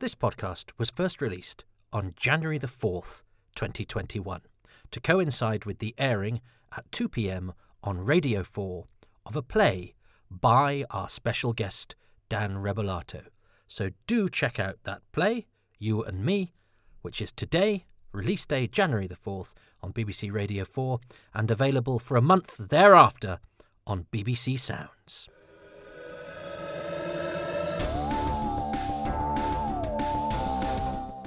This podcast was first released on January the 4th, 2021, to coincide with the airing at 2 pm on Radio 4 of a play by our special guest, Dan Rebellato. So do check out that play, You and Me, which is today, release day January the 4th, on BBC Radio 4, and available for a month thereafter on BBC Sounds.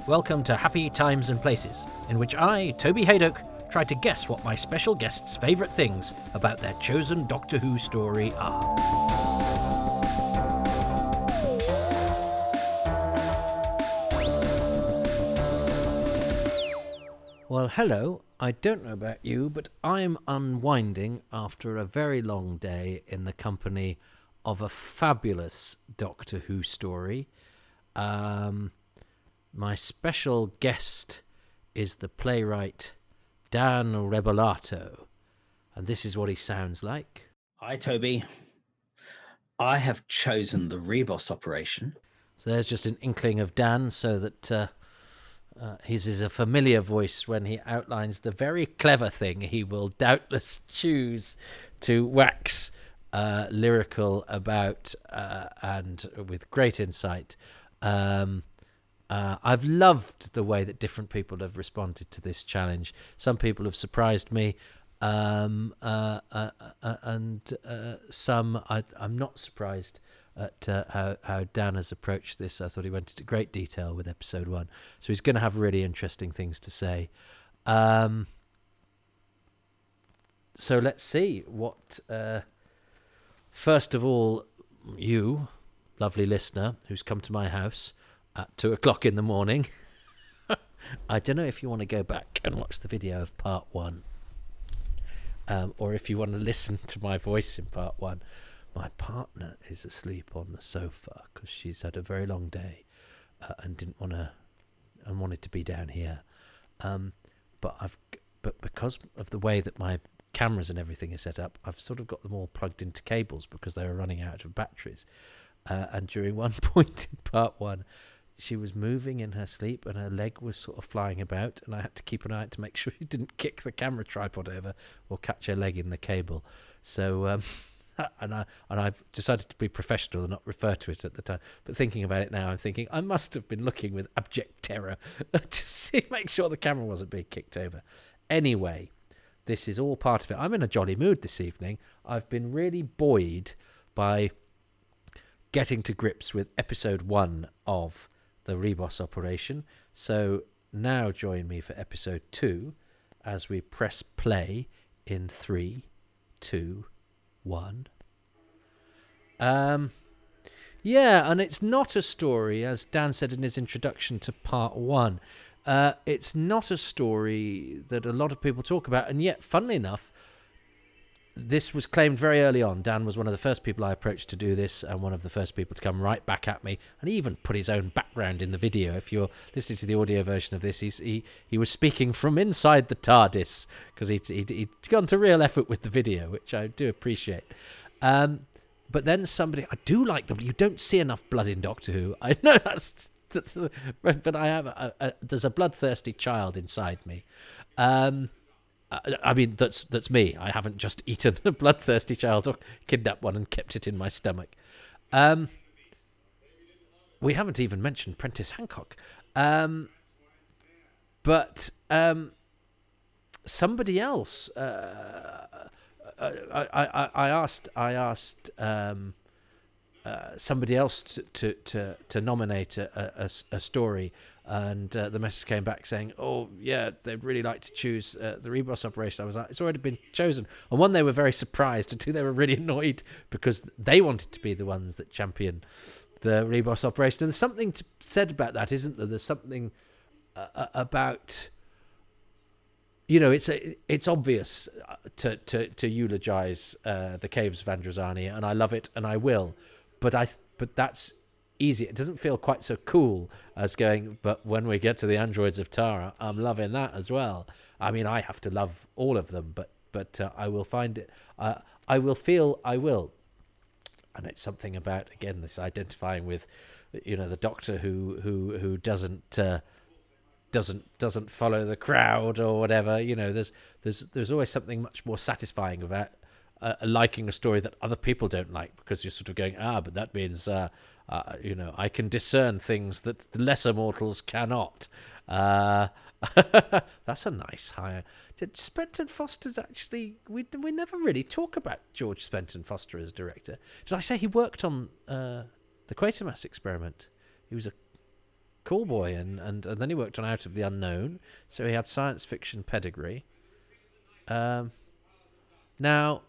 Welcome to Happy Times and Places, in which I, Toby Hadoke, try to guess what my special guests' favourite things about their chosen Doctor Who story are. Well, hello. I don't know about you, but I'm unwinding after a very long day in the company of a fabulous Doctor Who story. Um, my special guest is the playwright Dan Rebellato, and this is what he sounds like. Hi, Toby. I have chosen the Ribos operation. So there's just an inkling of Dan, so that uh, uh, his is a familiar voice when he outlines the very clever thing he will doubtless choose to wax uh, lyrical about uh, and with great insight. Um, uh, I've loved the way that different people have responded to this challenge. Some people have surprised me, um, uh, uh, uh and uh, some I, am not surprised at uh, how, how Dan has approached this. I thought he went into great detail with episode one, so he's going to have really interesting things to say. Um, so let's see what. first of all, you, lovely listener, who's come to my house at two o'clock in the morning. I don't know if you want to go back and watch the video of part one, um, or if you want to listen to my voice in part one. My partner is asleep on the sofa because she's had a very long day uh, and didn't want to and wanted to be down here. Um, but I've but because of the way that my cameras and everything is set up, I've sort of got them all plugged into cables because they were running out of batteries. Uh, and during one point in part one, she was moving in her sleep and her leg was sort of flying about and I had to keep an eye out to make sure she didn't kick the camera tripod over or catch her leg in the cable. So um, and I and I decided to be professional and not refer to it at the time. But thinking about it now, I'm thinking I must have been looking with abject terror to see make sure the camera wasn't being kicked over. Anyway, this is all part of it. I'm in a jolly mood this evening. I've been really buoyed by getting to grips with episode one of the Ribos operation. So now join me for episode two as we press play in three, two, one. Um, yeah, and it's not a story, as Dan said in his introduction to part one. Uh, it's not a story that a lot of people talk about, and yet, funnily enough, this was claimed very early on. Dan was one of the first people I approached to do this, and one of the first people to come right back at me. And he even put his own background in the video. If you're listening to the audio version of this, he he was speaking from inside the TARDIS because he'd, he'd, he'd gone to real effort with the video, which I do appreciate. Um, but then somebody, I do like them. You don't see enough blood in Doctor Who. I know that's, that's but I have a, a, there's a bloodthirsty child inside me. Um, I mean, that's that's me. I haven't just eaten a bloodthirsty child or kidnapped one and kept it in my stomach. Um, we haven't even mentioned Prentice Hancock. Um, but um, somebody else. Uh, I, I, I asked. I asked um, uh, somebody else to to to, to nominate a, a, a story and uh, the message came back saying, "Oh yeah, they'd really like to choose uh, the Ribos operation." I was like, "It's already been chosen." And one, they were very surprised, and two, they were really annoyed because they wanted to be the ones that champion the Ribos operation. And there's something said about that, isn't there? There's something uh, uh about you know, it's a, it's obvious to to to eulogize uh, the caves of Androzani, and I love it, and I will. But I but that's easy. It doesn't feel quite so cool as going, but when we get to the androids of Tara, I'm loving that as well. I mean, I have to love all of them, but but uh, I will find it. Uh, I will feel I will, and it's something about again this identifying with you know the Doctor who who who doesn't. Uh, doesn't doesn't follow the crowd or whatever you know there's there's there's always something much more satisfying about uh, liking a story that other people don't like because you're sort of going ah but that means uh, uh, you know I can discern things that the lesser mortals cannot. Uh, that's a nice hire did Spenton Foster's actually we we never really talk about George Spenton Foster as director. Did I say he worked on uh, the Quatermass experiment? He was a cool boy and, and, and then he worked on Out of the Unknown so he had science fiction pedigree. Um, now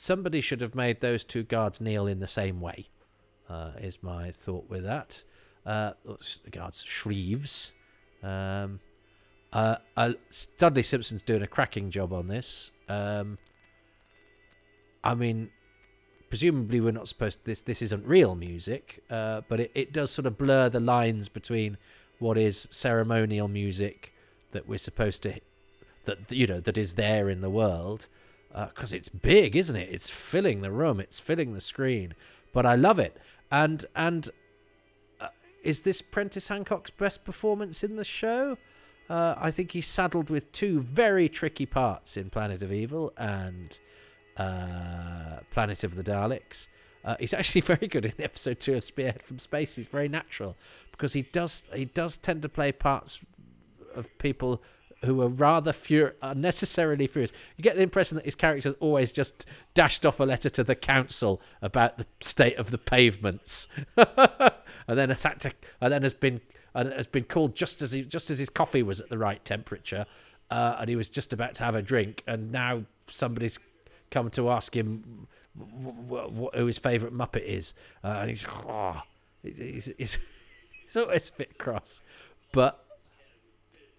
somebody should have made those two guards kneel in the same way. Uh, is my thought with that. Uh, the guards Shrieves. Um, uh, uh, Dudley Simpson's doing a cracking job on this. Um, I mean, presumably we're not supposed to, this. This isn't real music, uh, but it, it does sort of blur the lines between what is ceremonial music that we're supposed to that you know that is there in the world because uh, it's big, isn't it? It's filling the room, it's filling the screen. But I love it. And and uh, is this Prentice Hancock's best performance in the show? Uh, I think he's saddled with two very tricky parts in Planet of Evil and uh, Planet of the Daleks. Uh, he's actually very good in episode two of Spearhead from Space. He's very natural because he does he does tend to play parts of people who are rather fur- unnecessarily furious. You get the impression that his character's always just dashed off a letter to the council about the state of the pavements, and then has had to, and then has been and has been called just as he, just as his coffee was at the right temperature, uh, and he was just about to have a drink, and now somebody's come to ask him who his favourite Muppet is, uh, and he's oh, he's, he's, he's always a bit cross, but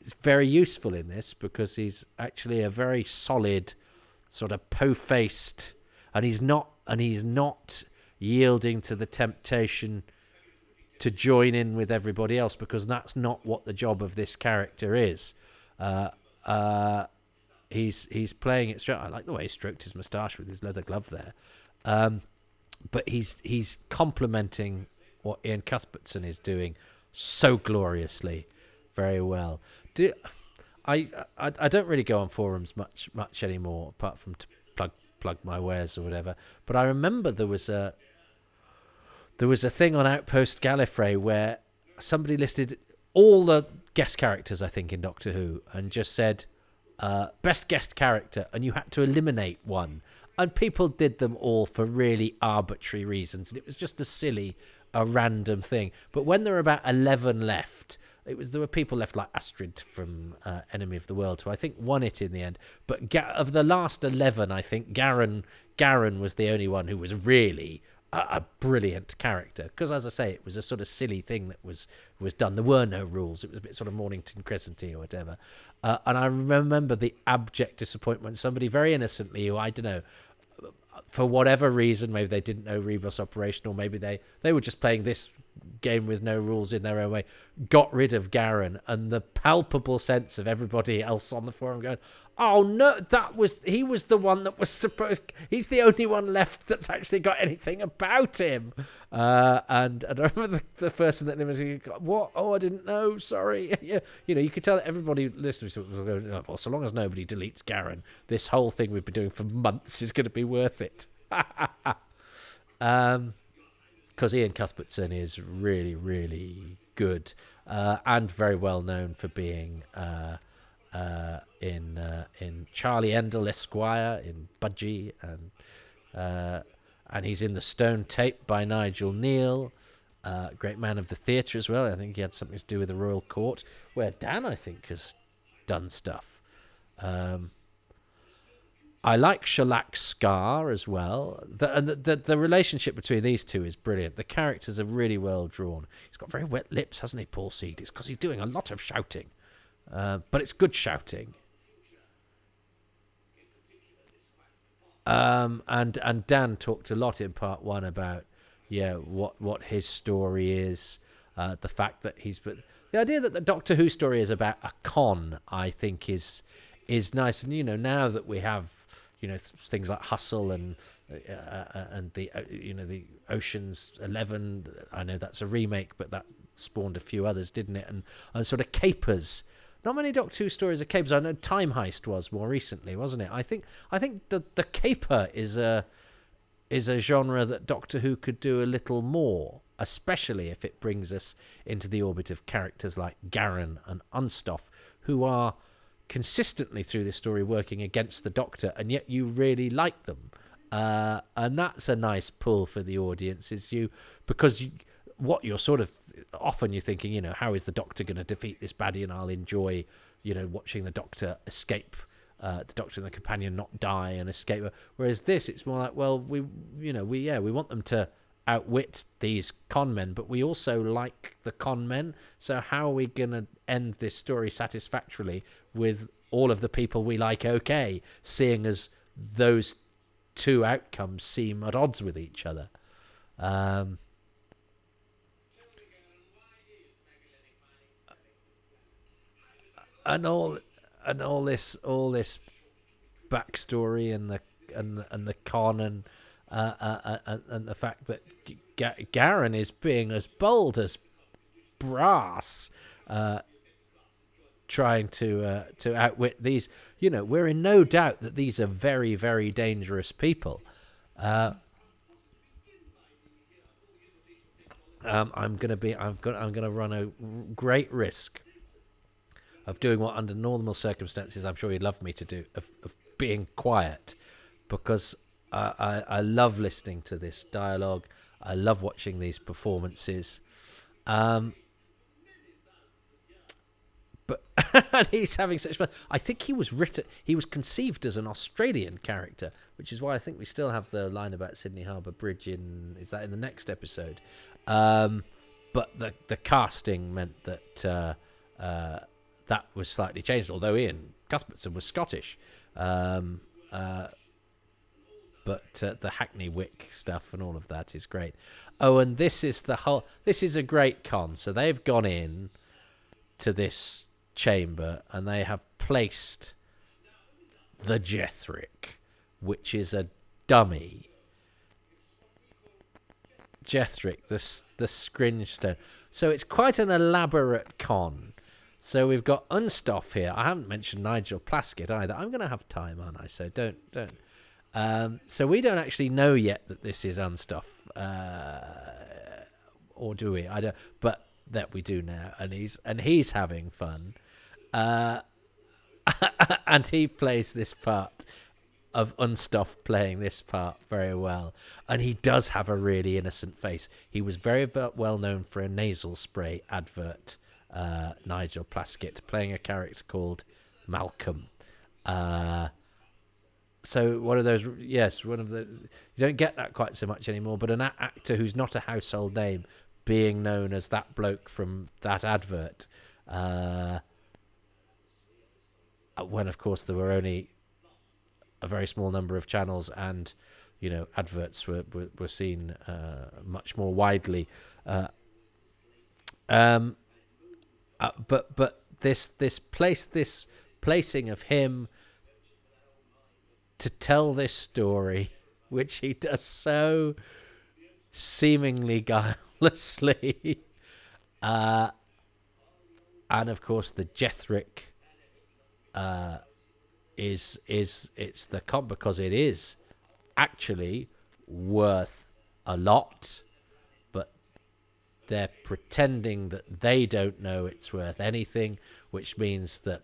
it's very useful in this because he's actually a very solid sort of po-faced and he's not and he's not yielding to the temptation to join in with everybody else because that's not what the job of this character is. Uh, uh, he's he's playing it straight I like the way he stroked his moustache with his leather glove there. Um, but he's he's complementing what Iain Cuthbertson is doing so gloriously very well do I, I I don't really go on forums much much anymore, apart from to plug plug my wares or whatever. But I remember there was a there was a thing on Outpost Gallifrey where somebody listed all the guest characters I think in Doctor Who and just said uh, best guest character, and you had to eliminate one. And people did them all for really arbitrary reasons, and it was just a silly, a random thing. But when there were about eleven left, it was there were people left like Astrid from uh, Enemy of the World, who I think won it in the end. But Ga- of the last eleven, I think Garen Garen was the only one who was really a, a brilliant character. Because as I say, it was a sort of silly thing that was was done. There were no rules. It was a bit sort of Mornington Crescenty or whatever. Uh, and I remember the abject disappointment. Somebody very innocently, who I don't know, for whatever reason, maybe they didn't know Ribos operation, or maybe they they were just playing this game with no rules in their own way, got rid of Garen, and the palpable sense of everybody else on the forum going, "Oh no, that was he was the one that was supposed. He's the only one left that's actually got anything about him." Uh, and, and I remember the, the person that limited, "What? Oh, I didn't know. Sorry." yeah, you know, you could tell that everybody listening was going, "Well, so long as nobody deletes Garen, this whole thing we've been doing for months is going to be worth it." um because Iain Cuthbertson is really, really good uh, and very well known for being uh, uh, in uh, in Charlie Endell Esquire in Budgie and uh, and he's in the Stone Tape by Nigel Kneale. Uh, great man of the theatre as well. I think he had something to do with the Royal Court, where Dan I think has done stuff. Um, I like Shellac Scar as well. The, the, the, the relationship between these two is brilliant. The characters are really well drawn. He's got very wet lips, hasn't he, Paul Seed? It's because he's doing a lot of shouting, uh, but it's good shouting. Um, and and Dan talked a lot in part one about yeah what what his story is, uh, the fact that he's but the idea that the Doctor Who story is about a con, I think is is nice. And you know now that we have you know things like Hustle and uh, uh, and the uh, you know the Ocean's Eleven. I know that's a remake, but that spawned a few others, didn't it? And uh, sort of capers. Not many Doctor Who stories are capers. I know Time Heist was more recently, wasn't it? I think I think the the caper is a is a genre that Doctor Who could do a little more, especially if it brings us into the orbit of characters like Garen and Unstoffe, who are consistently through this story working against the Doctor, and yet you really like them. Uh, and that's a nice pull for the audience, is you because you, what you're sort of often you're thinking, you know, how is the Doctor going to defeat this baddie, and I'll enjoy, you know, watching the Doctor escape uh, the doctor and the companion not die and escape. Whereas this, it's more like, well, we, you know, we yeah, we want them to outwit these con men, but we also like the con men. So how are we gonna end this story satisfactorily with all of the people we like? Okay, seeing as those two outcomes seem at odds with each other. Um, and all and all this all this backstory and the and the, and the con and uh, uh, uh, and the fact that G- Garen is being as bold as brass, uh, trying to uh, to outwit these. You know, we're in no doubt that these are very very dangerous people. Uh, um, I'm gonna be. I'm gonna. I'm gonna run a great risk of doing what under normal circumstances I'm sure he'd love me to do of, of being quiet because I, I, I love listening to this dialogue. I love watching these performances. Um, but he's having such fun. I think he was written he was conceived as an Australian character which is why I think we still have the line about Sydney Harbour Bridge in is that in the next episode? Um, but the the casting meant that uh, uh, that was slightly changed, although Iain Cuthbertson was Scottish. Um, uh, but uh, the Hackney Wick stuff and all of that is great. Oh, and this is the whole. This is a great con. So they've gone in to this chamber and they have placed the Jethrik, which is a dummy. Jethrik, the the Scringestone. So it's quite an elaborate con. So we've got Unstoffe here. I haven't mentioned Nigel Plaskett either. I'm going to have time, aren't I? So don't don't. Um, so we don't actually know yet that this is Unstoffe, uh, or do we? I don't. But that we do now, and he's and he's having fun, uh, and he plays this part of Unstoffe playing this part very well, and he does have a really innocent face. He was very well known for a nasal spray advert uh, Nigel Plaskett playing a character called Malcolm. Uh, so one of those, yes, one of those. You don't get that quite so much anymore. But an actor who's not a household name being known as that bloke from that advert, uh, when of course there were only a very small number of channels and you know adverts were were, were seen uh, much more widely. Uh, um, uh, but but this this place this placing of him to tell this story, which he does so seemingly guilelessly, uh, and of course the Jethrik uh, is is it's the comp because it is actually worth a lot but they're pretending that they don't know it's worth anything, which means that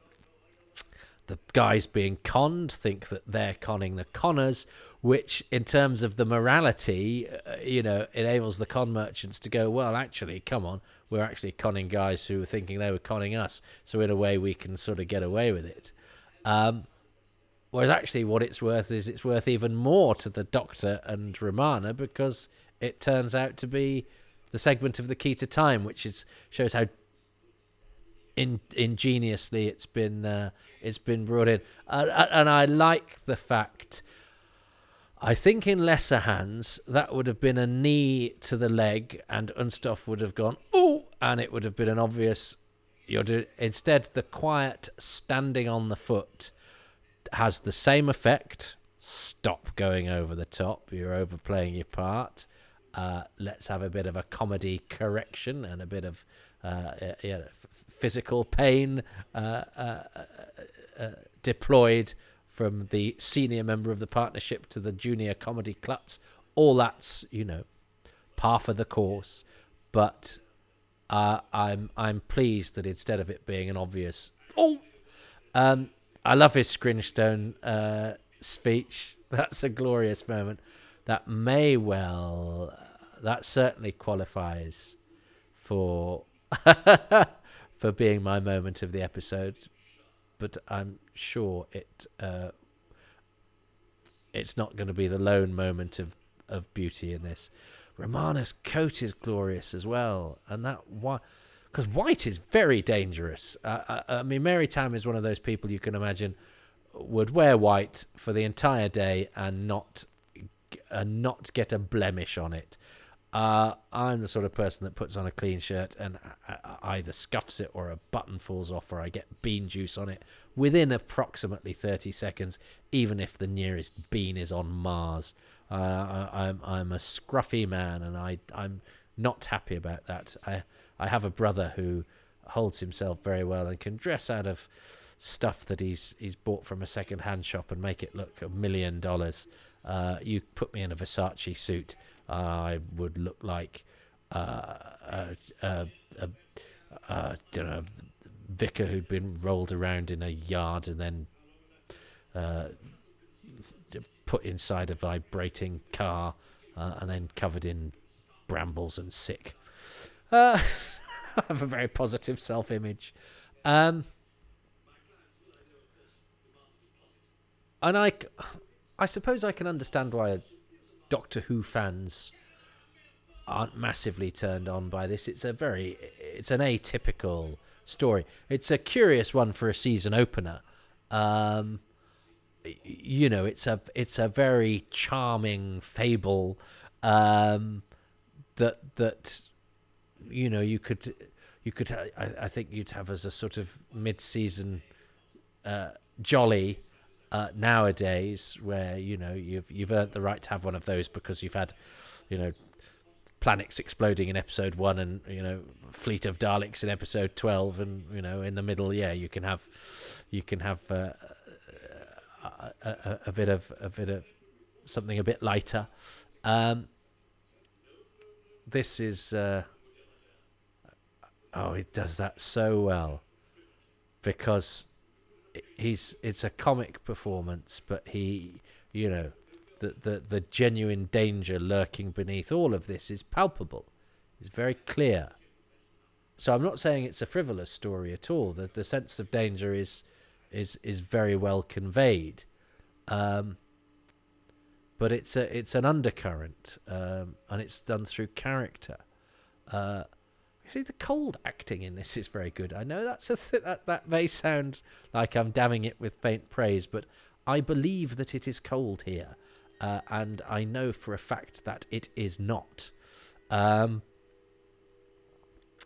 the guys being conned think that they're conning the conners, which, in terms of the morality, uh, you know, enables the con merchants to go, well, actually, come on, we're actually conning guys who were thinking they were conning us. So, in a way, we can sort of get away with it. Um, whereas, actually, what it's worth is it's worth even more to the Doctor and Romana because it turns out to be the segment of the key to time, which is shows how in, ingeniously it's been uh, it's been brought in, uh, and I like the fact. I think in lesser hands that would have been a knee to the leg, and Unstoffe would have gone ooh, and it would have been an obvious. You're doing instead the quiet standing on the foot has the same effect. stop going over the top. You're overplaying your part. Uh, let's have a bit of a comedy correction and a bit of uh, yeah, f- physical pain uh, uh, uh, deployed from the senior member of the partnership to the junior comedy klutz. All that's you know par for the course, but uh, I'm I'm pleased that instead of it being an obvious oh, um, I love his Scringestone uh, speech. That's a glorious moment. That may well, that certainly qualifies for for being my moment of the episode. But I'm sure it uh, it's not going to be the lone moment of of beauty in this. Romana's coat is glorious as well, and that why because white is very dangerous. Uh, I, I, mean, Mary Tamm is one of those people you can imagine would wear white for the entire day and not and not get a blemish on it. Uh, I'm the sort of person that puts on a clean shirt and either scuffs it or a button falls off or I get bean juice on it within approximately 30 seconds, even if the nearest bean is on Mars. Uh, I, am I'm, I'm a scruffy man and I I'm not happy about that. I I have a brother who holds himself very well and can dress out of stuff that he's he's bought from a second hand shop and make it look a million dollars. Uh, you put me in a Versace suit, I would look like a, a, a, a know, vicar who'd been rolled around in a yard and then uh, put inside a vibrating car uh, and then covered in brambles and sick. Uh, I have a very positive self image. Um, and I, I suppose I can understand why Doctor Who fans aren't massively turned on by this. It's a very, it's an atypical story. It's a curious one for a season opener. Um, you know, it's a it's a very charming fable um, that that you know you could you could I, I think you'd have as a sort of mid-season uh, jolly uh, nowadays where you know you've you've earned the right to have one of those because you've had you know planets exploding in episode one and you know fleet of daleks in episode 12 and you know in the middle yeah you can have you can have uh, a, a, a, bit of a bit of something a bit lighter. Um, this is uh, oh, he does that so well because he's it's a comic performance, but he, you know, the the the genuine danger lurking beneath all of this is palpable. It's very clear. So I'm not saying it's a frivolous story at all. The the sense of danger is is is very well conveyed. Um, but it's a it's an undercurrent, um, and it's done through character. Uh, Actually, the cold acting in this is very good. I know that's a th- that that may sound like I'm damning it with faint praise, but I believe that it is cold here, uh, and I know for a fact that it is not. Um.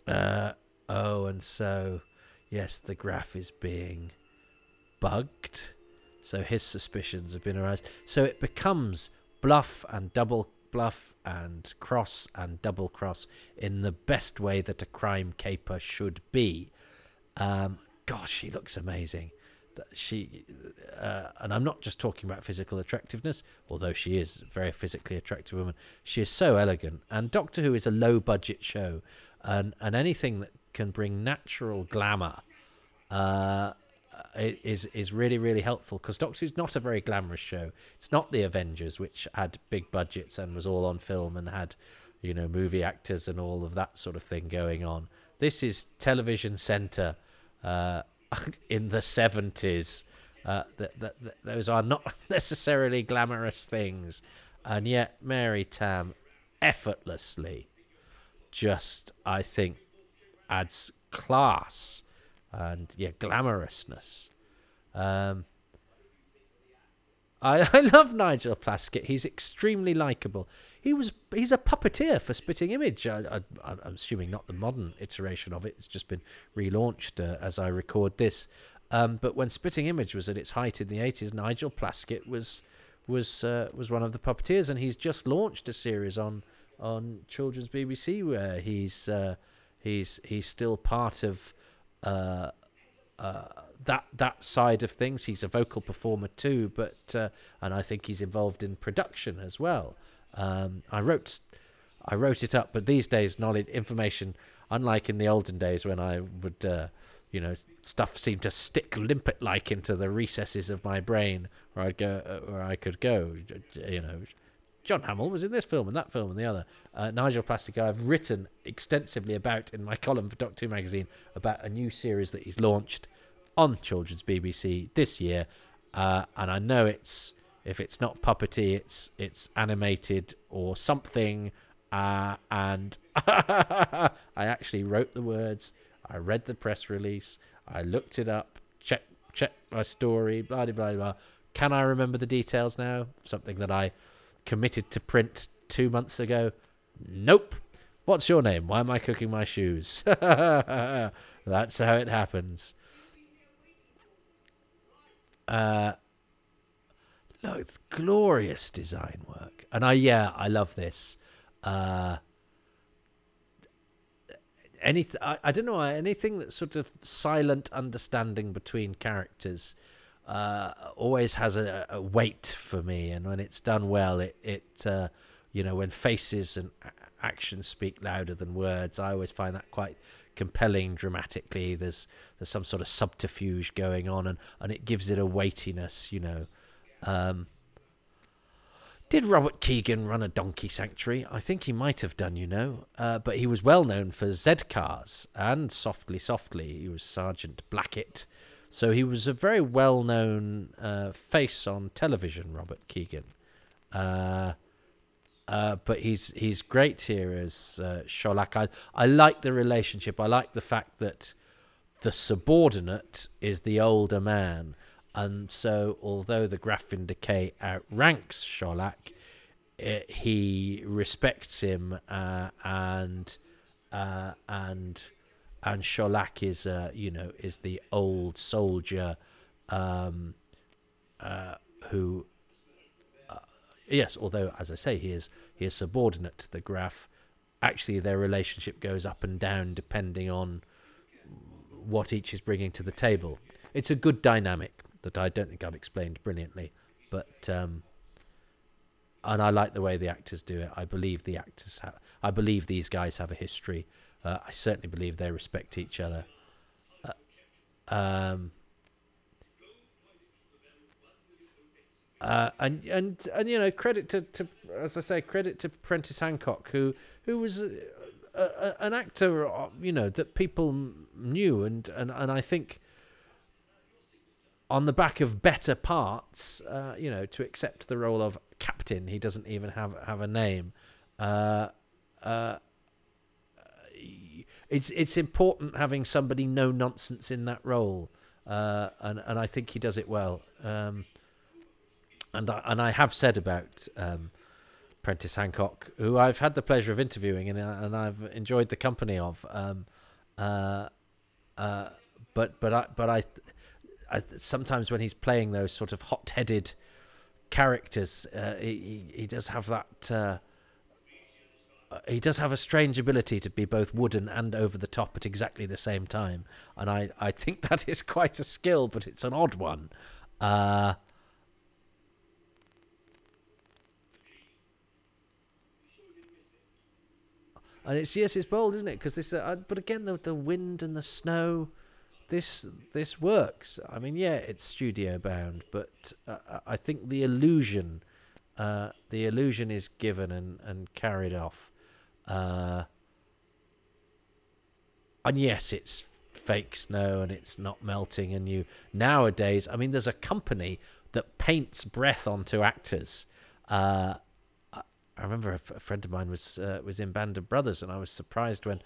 Uh. Oh, and so yes, the Graff is being bugged. So his suspicions have been aroused. So it becomes bluff and double bluff and cross and double cross in the best way that a crime caper should be. Um, gosh, she looks amazing. She uh, and I'm not just talking about physical attractiveness, although she is a very physically attractive woman. She is so elegant, and Doctor Who is a low budget show, and and anything that can bring natural glamour uh, is is really really helpful because Doctor Who's not a very glamorous show. It's not the Avengers, which had big budgets and was all on film and had you know movie actors and all of that sort of thing going on. This is television centre uh, in the seventies. Uh, that, that, that those are not necessarily glamorous things, and yet Mary Tamm effortlessly just I think adds class and yeah, glamorousness. Um, I, I love Nigel Plaskett. He's extremely likable. He was he's a puppeteer for Spitting Image. I, am assuming not the modern iteration of it. It's just been relaunched uh, as I record this. Um, but when Spitting Image was at its height in the 80s, Nigel Plaskett was was uh, was one of the puppeteers, and he's just launched a series on on children's BBC where he's uh, he's he's still part of uh, uh, that that side of things. He's a vocal performer too, but uh, and I think he's involved in production as well. Um, I wrote I wrote it up, but these days knowledge information, unlike in the olden days when I would. Uh, you know, stuff seemed to stick limpet like into the recesses of my brain, where I'd go, uh, where I could go. You know, John Hamill was in this film and that film and the other. Uh, Nigel Plaskett, I've written extensively about in my column for Doctor Who magazine about a new series that he's launched on Children's BBC this year, uh, and I know it's if it's not puppety, it's it's animated or something. Uh, and I actually wrote the words I read the press release. I looked it up, checked checked my story, blah blah blah blah. Can I remember the details now? Something that I committed to print two months ago. Nope. What's your name? Why am I cooking my shoes? That's how it happens. Uh, look, it's glorious design work, and I yeah, I love this. Uh, anything I, I don't know anything that's sort of silent understanding between characters uh, always has a, a, weight for me and when it's done well it it uh, you know when faces and actions speak louder than words i always find that quite compelling dramatically there's there's some sort of subterfuge going on and and it gives it a weightiness you know um, did Robert Keegan run a donkey sanctuary? I think he might have done, you know. Uh, but he was well known for Z Cars and Softly Softly. He was Sergeant Blackitt. So he was a very well known uh, face on television, Robert Keegan. Uh, uh, but he's he's great here as uh, Sholakh. I, I like the relationship. I like the fact that the subordinate is the older man and so, although the Graff Vynda-K outranks Sholakh, it, he respects him, uh, and uh, and and Sholakh is, uh, you know, is the old soldier um, uh, who, uh, yes, although as I say, he is he is subordinate to the Graff. Actually, their relationship goes up and down depending on what each is bringing to the table. It's a good dynamic that I don't think I've explained brilliantly, but um, and I like the way the actors do it. I believe the actors have. I believe these guys have a history. Uh, I certainly believe they respect each other. Uh, um, uh, and and and you know, credit to, to as I say, credit to Prentice Hancock, who who was a, a, an actor, uh, you know, that people knew, and and and I think on the back of better parts, uh, you know, to accept the role of captain. He doesn't even have have a name. Uh, uh, it's it's important having somebody no nonsense in that role, uh, and and I think he does it well. Um, and I, and I have said about um, Prentice Hancock, who I've had the pleasure of interviewing and and I've enjoyed the company of. Um, uh, uh, but but I but I I, sometimes when he's playing those sort of hot-headed characters, uh, he, he does have that. Uh, uh, he does have a strange ability to be both wooden and over the top at exactly the same time, and I, I think that is quite a skill, but it's an odd one. Uh, and it's yes, it's bold, isn't it? Because this, uh, but again, the the wind and the snow this this works. I mean, yeah, it's studio bound, but uh, I think the illusion, uh, the illusion is given and and carried off. Uh, and yes, it's fake snow and it's not melting. And you nowadays, I mean, there's a company that paints breath onto actors. Uh, I remember a, f- a friend of mine was uh, was in Band of Brothers, and I was surprised when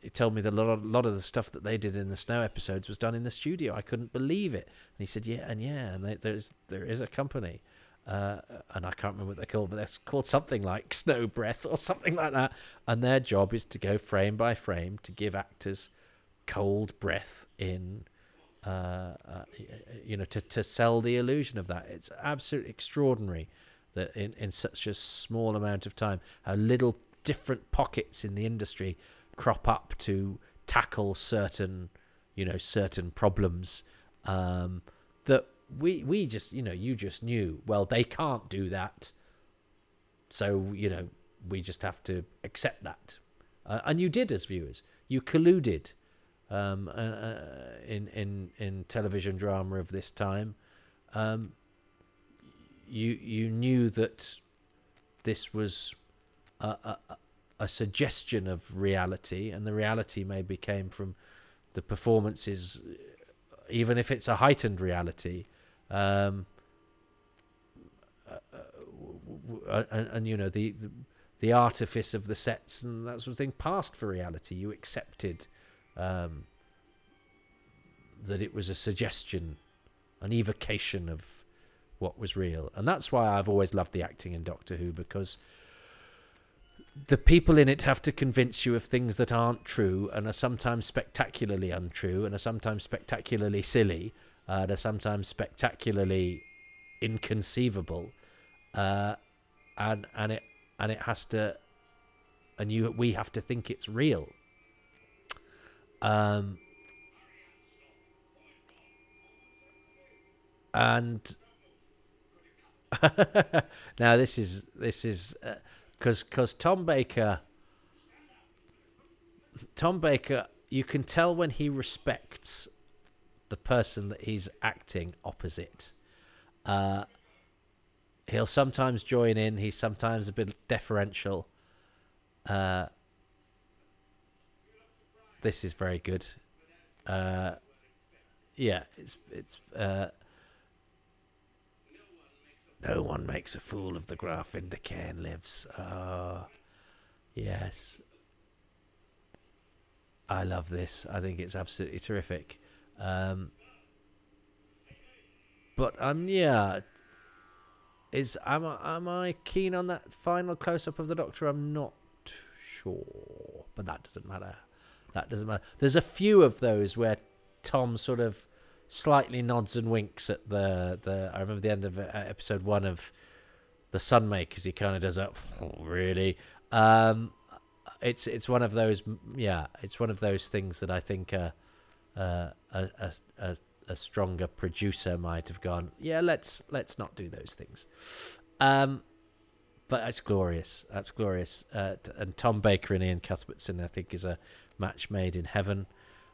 he told me that a lot, of, lot of the stuff that they did in the snow episodes was done in the studio. I couldn't believe it. And he said, "Yeah, and yeah, and they, there's there is a company, uh, and I can't remember what they're called, but they're called something like Snow Breath or something like that. And their job is to go frame by frame to give actors cold breath in uh, uh, you know, to, to sell the illusion of that. It's absolutely extraordinary that in, in such a small amount of time, how little different pockets in the industry crop up to tackle certain, you know, certain problems um, that we we just you know you just knew well they can't do that, so you know we just have to accept that, uh, and you did as viewers you colluded um, uh, uh, in in in television drama of this time. Um, you you knew that this was a, a, a suggestion of reality, and the reality maybe came from the performances, even if it's a heightened reality. Um, uh, uh, and, and, you know the, the, the artifice of the sets and that sort of thing passed for reality. You accepted um, that it was a suggestion, an evocation of what was real, and that's why I've always loved the acting in Doctor Who because the people in it have to convince you of things that aren't true and are sometimes spectacularly untrue and are sometimes spectacularly silly uh, are sometimes spectacularly inconceivable uh, and and it and it has to and you we have to think it's real. Um and now this is this is because uh, because Tom Baker Tom Baker you can tell when he respects the person that he's acting opposite uh he'll sometimes join in. He's sometimes a bit deferential. Uh, this is very good. Uh, yeah, it's it's. Uh, no one makes a fool of the Graff Vynda-K lives. Oh, yes. I love this. I think it's absolutely terrific. Um, but um, yeah, is am I, am I keen on that final close up of the Doctor? I'm not sure, but that doesn't matter. That doesn't matter. There's a few of those where Tom sort of slightly nods and winks at the the. I remember the end of uh, episode one of the Sunmakers. He kind of does that. Oh, really? Um, it's it's one of those. Yeah, it's one of those things that I think a, a, a a stronger producer might have gone, yeah, let's let's not do those things. Um, but that's glorious. That's glorious. Uh, and Tom Baker and Iain Cuthbertson, I think, is a match made in heaven.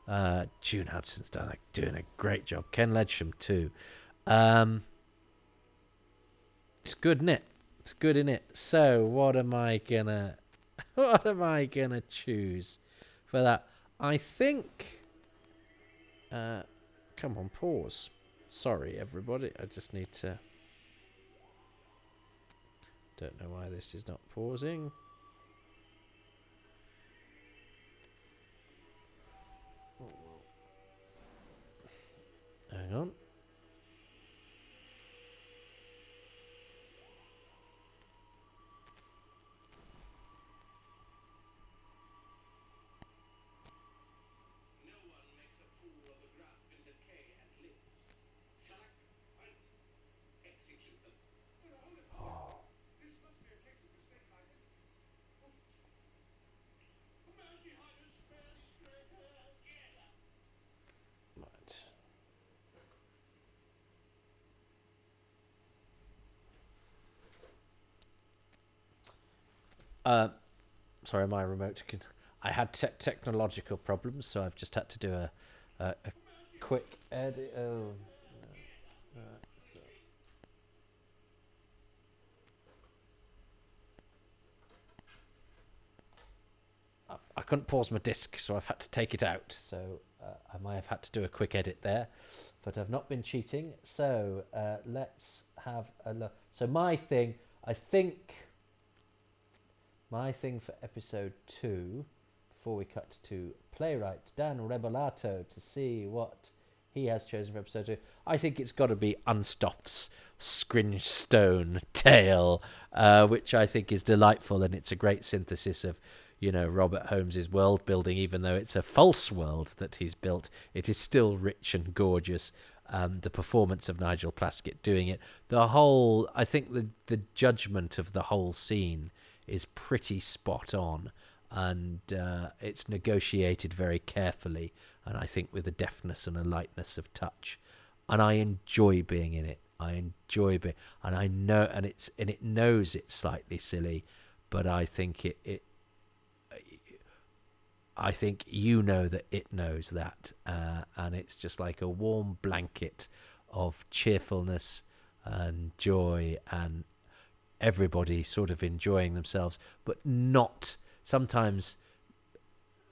Uh, June Hudson's done a, doing a great job. Ken Ledsham too. Um, it's good, isn't it? It's good, in it? So, what am I gonna? What am I gonna choose for that? I think. Uh, Come on, pause. Sorry, everybody. I just need to... Don't know why this is not pausing. Hang on. Uh, sorry, my remote. Can, I had te- technological problems, so I've just had to do a, a, a quick edit. Oh. I couldn't pause my disc, so I've had to take it out. So uh, I might have had to do a quick edit there, but I've not been cheating. So uh, let's have a look. So my thing, I think my thing for episode two, before we cut to playwright Dan Rebellato to see what he has chosen for episode two, I think it's got to be Unstoffe's Scringestone tale, uh, which I think is delightful and it's a great synthesis of, you know Robert Holmes's world building, even though it's a false world that he's built, it is still rich and gorgeous. Um, the performance of Nigel Plaskett doing it, the whole, I think the the judgment of the whole scene is pretty spot on, and uh, it's negotiated very carefully, and I think with a deftness and a lightness of touch, and I enjoy being in it. I enjoy being, and I know, and it's and it knows it's slightly silly, but I think it it I think you know that it knows that, uh, and it's just like a warm blanket of cheerfulness and joy, and everybody sort of enjoying themselves, but not sometimes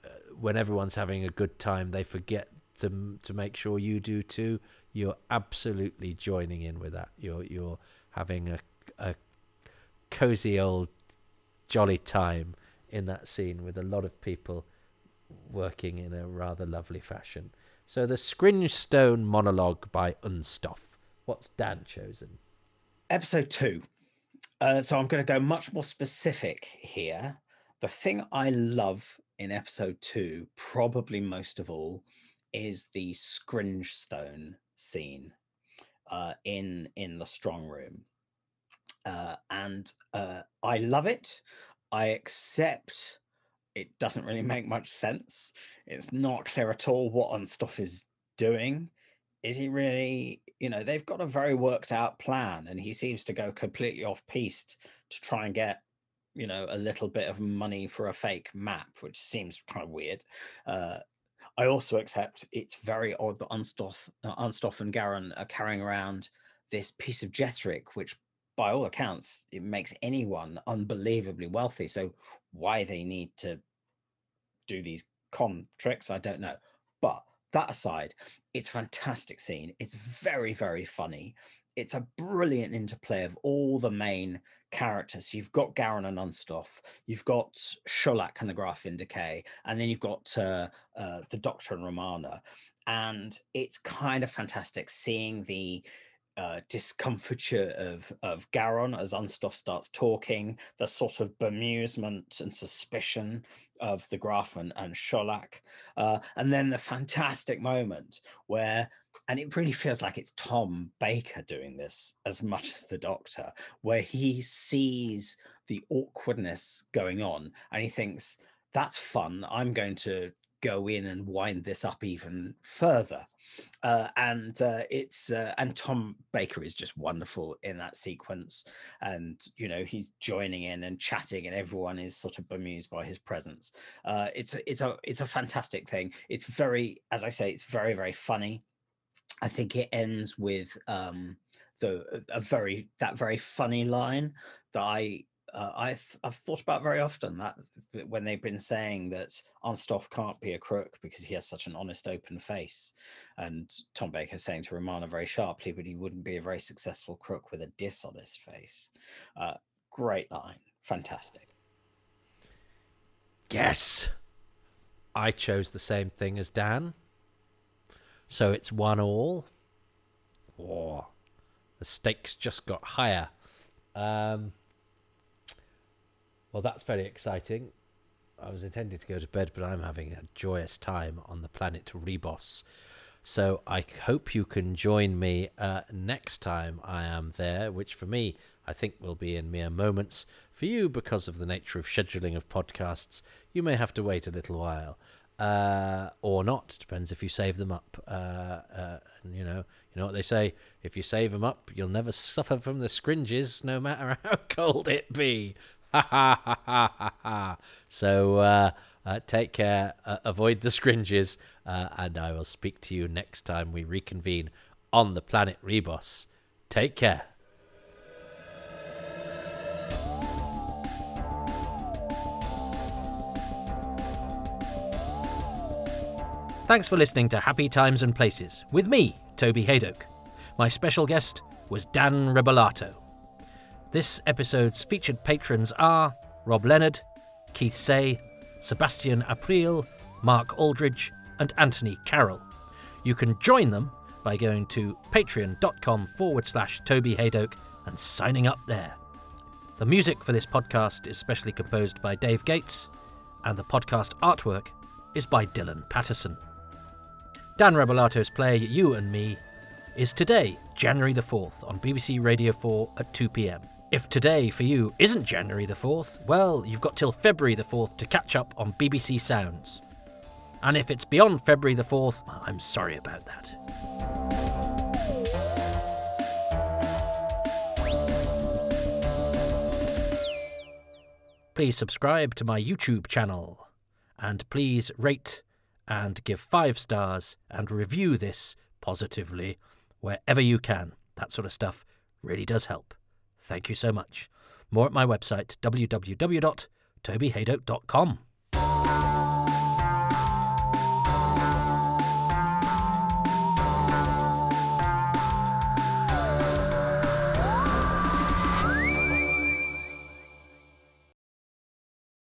uh, when everyone's having a good time, they forget to to make sure you do too. You're absolutely joining in with that. You're you're having a a cozy old jolly time in that scene with a lot of people working in a rather lovely fashion. So the Scringe monologue by Unstoffe. What's Dan chosen? Episode two. Uh, so I'm going to go much more specific here. The thing I love in episode two, probably most of all, is the Scringestone scene uh, in in the strong room, uh, and uh, I love it. I accept it doesn't really make much sense. It's not clear at all what Unstoffe is doing. Is he really, you know, they've got a very worked out plan and he seems to go completely off piste to try and get, you know, a little bit of money for a fake map, which seems kind of weird. Uh, I also accept it's very odd that Unstoffe, uh, Unstoffe and Garron are carrying around this piece of Jethrik, which by all accounts, it makes anyone unbelievably wealthy. So why they need to do these con tricks, I don't know. But that aside, it's a fantastic scene. It's very, very funny. It's a brilliant interplay of all the main characters. You've got Garron and Unstoffe, you've got Sholakh and the Graff Vynda-K, and then you've got uh, uh, the Doctor and Romana. And it's kind of fantastic seeing the uh, discomfiture of of Garron as Unstoffe starts talking, the sort of bemusement and suspicion of the Graff and, and Sholakh, uh, and then the fantastic moment where, and it really feels like it's Tom Baker doing this as much as the Doctor, where he sees the awkwardness going on and he thinks that's fun. I'm going to go in and wind this up even further. Uh, and uh, it's uh, and Tom Baker is just wonderful in that sequence, and you know he's joining in and chatting, and everyone is sort of bemused by his presence. Uh, it's a, it's a it's a fantastic thing. It's very, as I say, it's very very funny. I think it ends with um, the a very that very funny line that I uh, I've I've thought about very often that when they've been saying that Unstoffe can't be a crook because he has such an honest, open face, and Tom Baker saying to Romana very sharply, but he wouldn't be a very successful crook with a dishonest face. Uh, great line, fantastic. Yes, I chose the same thing as Dan, so it's one all. The stakes just got higher. Um, well, that's very exciting. I was intending to go to bed, but I'm having a joyous time on the planet Ribos. So I hope you can join me uh, next time I am there, which for me, I think will be in mere moments. For you, because of the nature of scheduling of podcasts, you may have to wait a little while. Uh, or not. Depends if you save them up. Uh, uh, and you know, you know what they say: if you save them up, you'll never suffer from the scringes, no matter how cold it be. so uh, uh, take care, uh, avoid the scringes, uh, and I will speak to you next time we reconvene on the planet Ribos. Take care. Thanks for listening to Happy Times and Places with me, Toby Hadoke. My special guest was Dan Rebellato. This episode's featured patrons are Rob Leonard, Keith Say, Sebastian April, Mark Aldridge, and Anthony Carroll. You can join them by going to patreon.com forward slash Toby Hadoke and signing up there. The music for this podcast is specially composed by Dave Gates, and the podcast artwork is by Dylan Patterson. Dan Rebellato's play You and Me is today, January the 4th, on BBC Radio 4 at 2 pm. If today for you isn't January the 4th, well, you've got till February the 4th to catch up on BBC Sounds. And if it's beyond February the 4th, I'm sorry about that. Please subscribe to my YouTube channel and please rate and give five stars and review this positively wherever you can. That sort of stuff really does help. Thank you so much. More at my website, www.tobyhadoke.com.